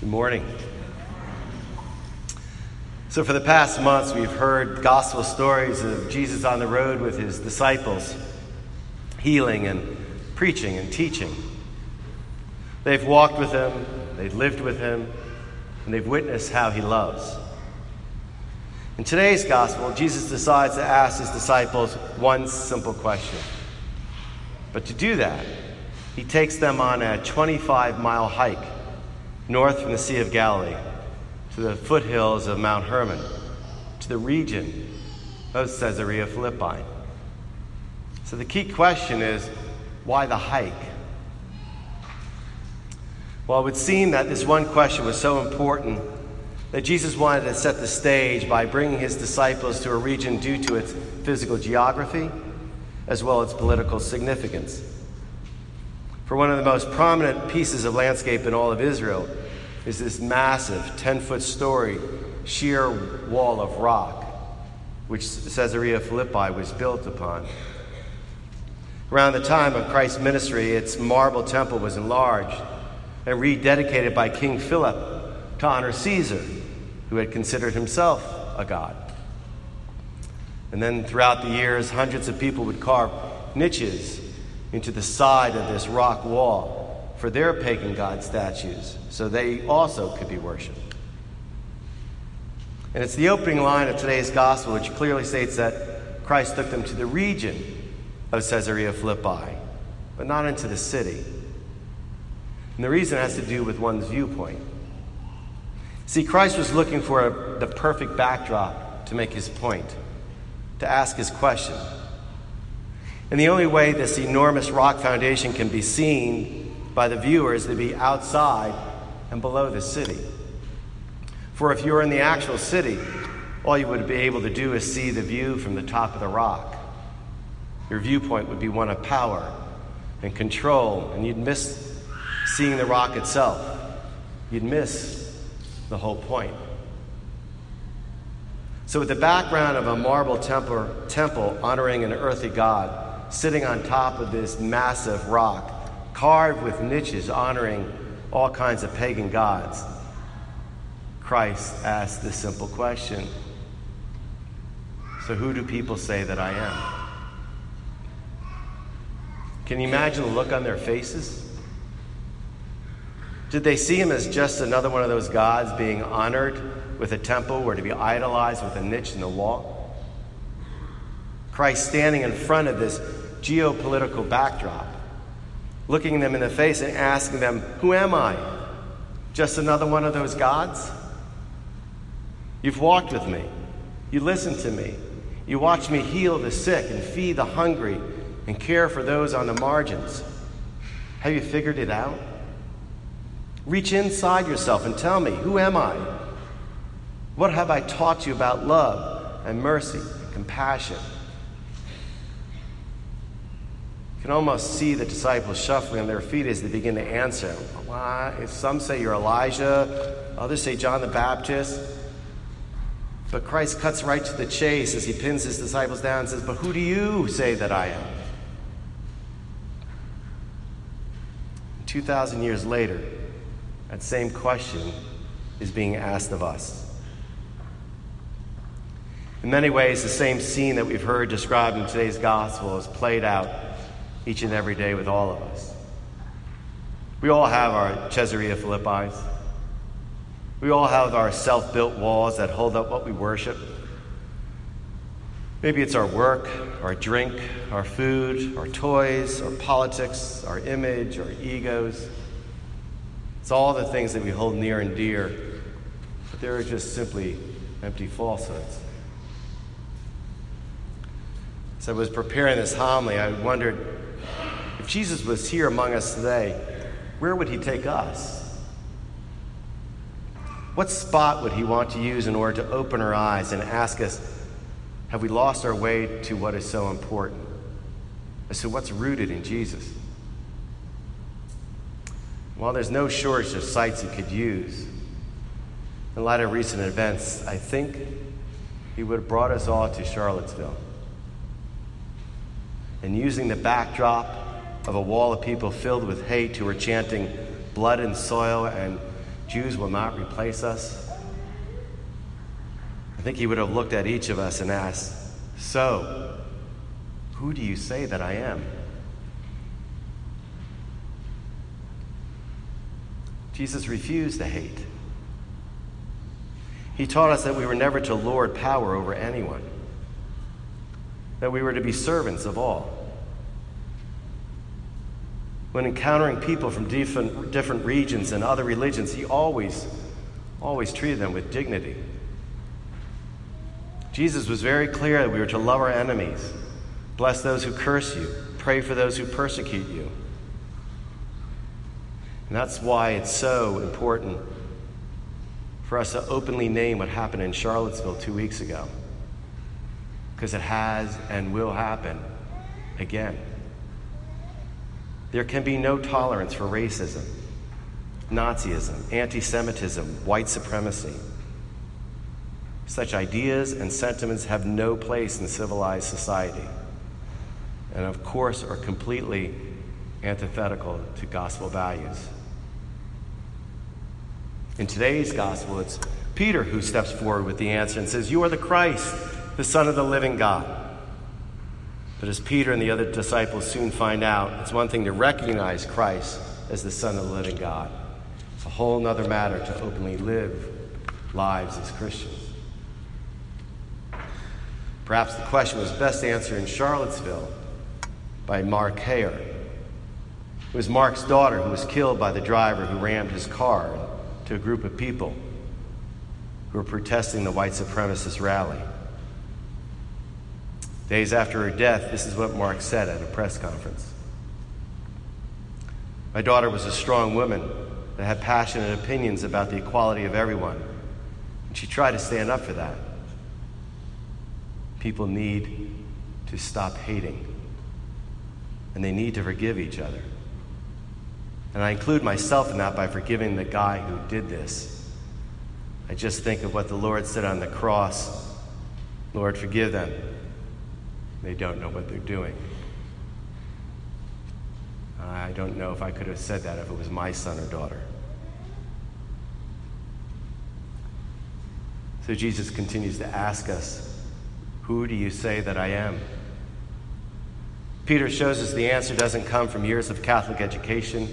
Good morning. So, for the past months, we've heard gospel stories of Jesus on the road with his disciples, healing and preaching and teaching. They've walked with him, they've lived with him, and they've witnessed how he loves. In today's gospel, Jesus decides to ask his disciples one simple question. But to do that, he takes them on a 25 mile hike north from the Sea of Galilee to the foothills of Mount Hermon, to the region of Caesarea Philippi. So the key question is why the hike? Well, it would seem that this one question was so important that Jesus wanted to set the stage by bringing his disciples to a region due to its physical geography as well as political significance. For one of the most prominent pieces of landscape in all of Israel is this massive 10 foot story sheer wall of rock, which Caesarea Philippi was built upon. Around the time of Christ's ministry, its marble temple was enlarged and rededicated by King Philip to honor Caesar, who had considered himself a god. And then throughout the years, hundreds of people would carve niches into the side of this rock wall for their pagan god statues so they also could be worshiped. And it's the opening line of today's gospel which clearly states that Christ took them to the region of Caesarea Philippi, but not into the city. And the reason has to do with one's viewpoint. See, Christ was looking for a, the perfect backdrop to make his point, to ask his question. And the only way this enormous rock foundation can be seen by the viewer is to be outside and below the city. For if you were in the actual city, all you would be able to do is see the view from the top of the rock. Your viewpoint would be one of power and control, and you'd miss seeing the rock itself. You'd miss the whole point. So, with the background of a marble temple, temple honoring an earthly God sitting on top of this massive rock, carved with niches honoring all kinds of pagan gods, Christ asked this simple question So, who do people say that I am? Can you imagine the look on their faces? Did they see him as just another one of those gods being honored with a temple or to be idolized with a niche in the wall? Christ standing in front of this geopolitical backdrop, looking them in the face and asking them, Who am I? Just another one of those gods? You've walked with me. You listened to me. You watched me heal the sick and feed the hungry and care for those on the margins. Have you figured it out? Reach inside yourself and tell me, who am I? What have I taught you about love and mercy and compassion? You can almost see the disciples shuffling on their feet as they begin to answer. Some say you're Elijah, others say John the Baptist. But Christ cuts right to the chase as he pins his disciples down and says, But who do you say that I am? 2,000 years later, that same question is being asked of us. In many ways, the same scene that we've heard described in today's gospel is played out each and every day with all of us. We all have our Caesarea Philippi. We all have our self built walls that hold up what we worship. Maybe it's our work, our drink, our food, our toys, our politics, our image, our egos. It's all the things that we hold near and dear, but they're just simply empty falsehoods. As I was preparing this homily, I wondered Jesus was here among us today, where would he take us? What spot would he want to use in order to open our eyes and ask us, have we lost our way to what is so important? As to what's rooted in Jesus? While there's no shortage of sites he could use, in light of recent events, I think he would have brought us all to Charlottesville. And using the backdrop of a wall of people filled with hate who were chanting blood and soil and Jews will not replace us. I think he would have looked at each of us and asked, So, who do you say that I am? Jesus refused the hate. He taught us that we were never to lord power over anyone, that we were to be servants of all. When encountering people from different, different regions and other religions, he always, always treated them with dignity. Jesus was very clear that we were to love our enemies, bless those who curse you, pray for those who persecute you. And that's why it's so important for us to openly name what happened in Charlottesville two weeks ago. Because it has and will happen again. There can be no tolerance for racism, Nazism, anti Semitism, white supremacy. Such ideas and sentiments have no place in civilized society, and of course are completely antithetical to gospel values. In today's gospel, it's Peter who steps forward with the answer and says, You are the Christ, the Son of the living God. But as Peter and the other disciples soon find out, it's one thing to recognize Christ as the Son of the living God. It's a whole other matter to openly live lives as Christians. Perhaps the question was best answered in Charlottesville by Mark Heyer. It was Mark's daughter who was killed by the driver who rammed his car to a group of people who were protesting the white supremacist rally. Days after her death, this is what Mark said at a press conference. My daughter was a strong woman that had passionate opinions about the equality of everyone, and she tried to stand up for that. People need to stop hating, and they need to forgive each other. And I include myself in that by forgiving the guy who did this. I just think of what the Lord said on the cross Lord, forgive them. They don't know what they're doing. I don't know if I could have said that if it was my son or daughter. So Jesus continues to ask us, Who do you say that I am? Peter shows us the answer doesn't come from years of Catholic education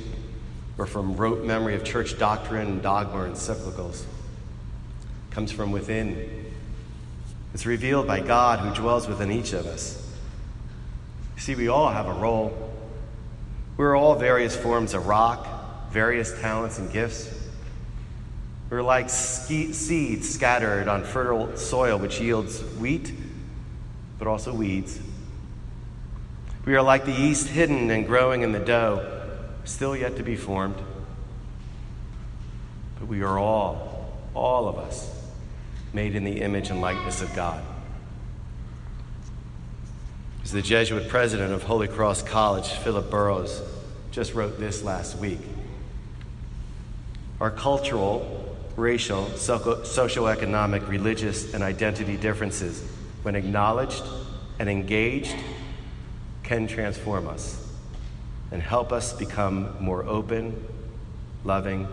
or from rote memory of church doctrine, and dogma, and encyclicals. It comes from within. It's revealed by God who dwells within each of us. See, we all have a role. We're all various forms of rock, various talents and gifts. We're like seeds scattered on fertile soil, which yields wheat, but also weeds. We are like the yeast hidden and growing in the dough still yet to be formed. But we are all, all of us, made in the image and likeness of God. As the Jesuit president of Holy Cross College, Philip Boroughs, just wrote this last week. Our cultural, racial, socioeconomic, religious, and identity differences, when acknowledged and engaged, can transform us and help us become more open, loving,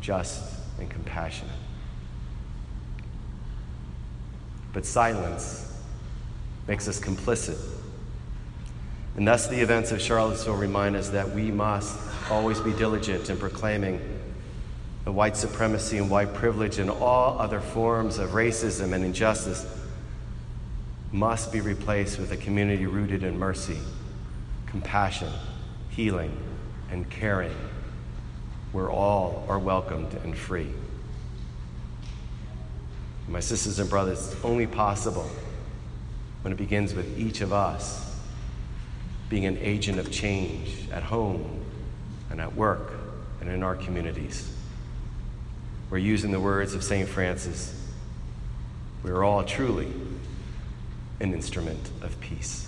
just, and compassionate. But silence makes us complicit. And thus, the events of Charlottesville remind us that we must always be diligent in proclaiming the white supremacy and white privilege and all other forms of racism and injustice must be replaced with a community rooted in mercy, compassion, healing, and caring, where all are welcomed and free. My sisters and brothers, it's only possible when it begins with each of us being an agent of change at home and at work and in our communities. We're using the words of St. Francis. We are all truly an instrument of peace.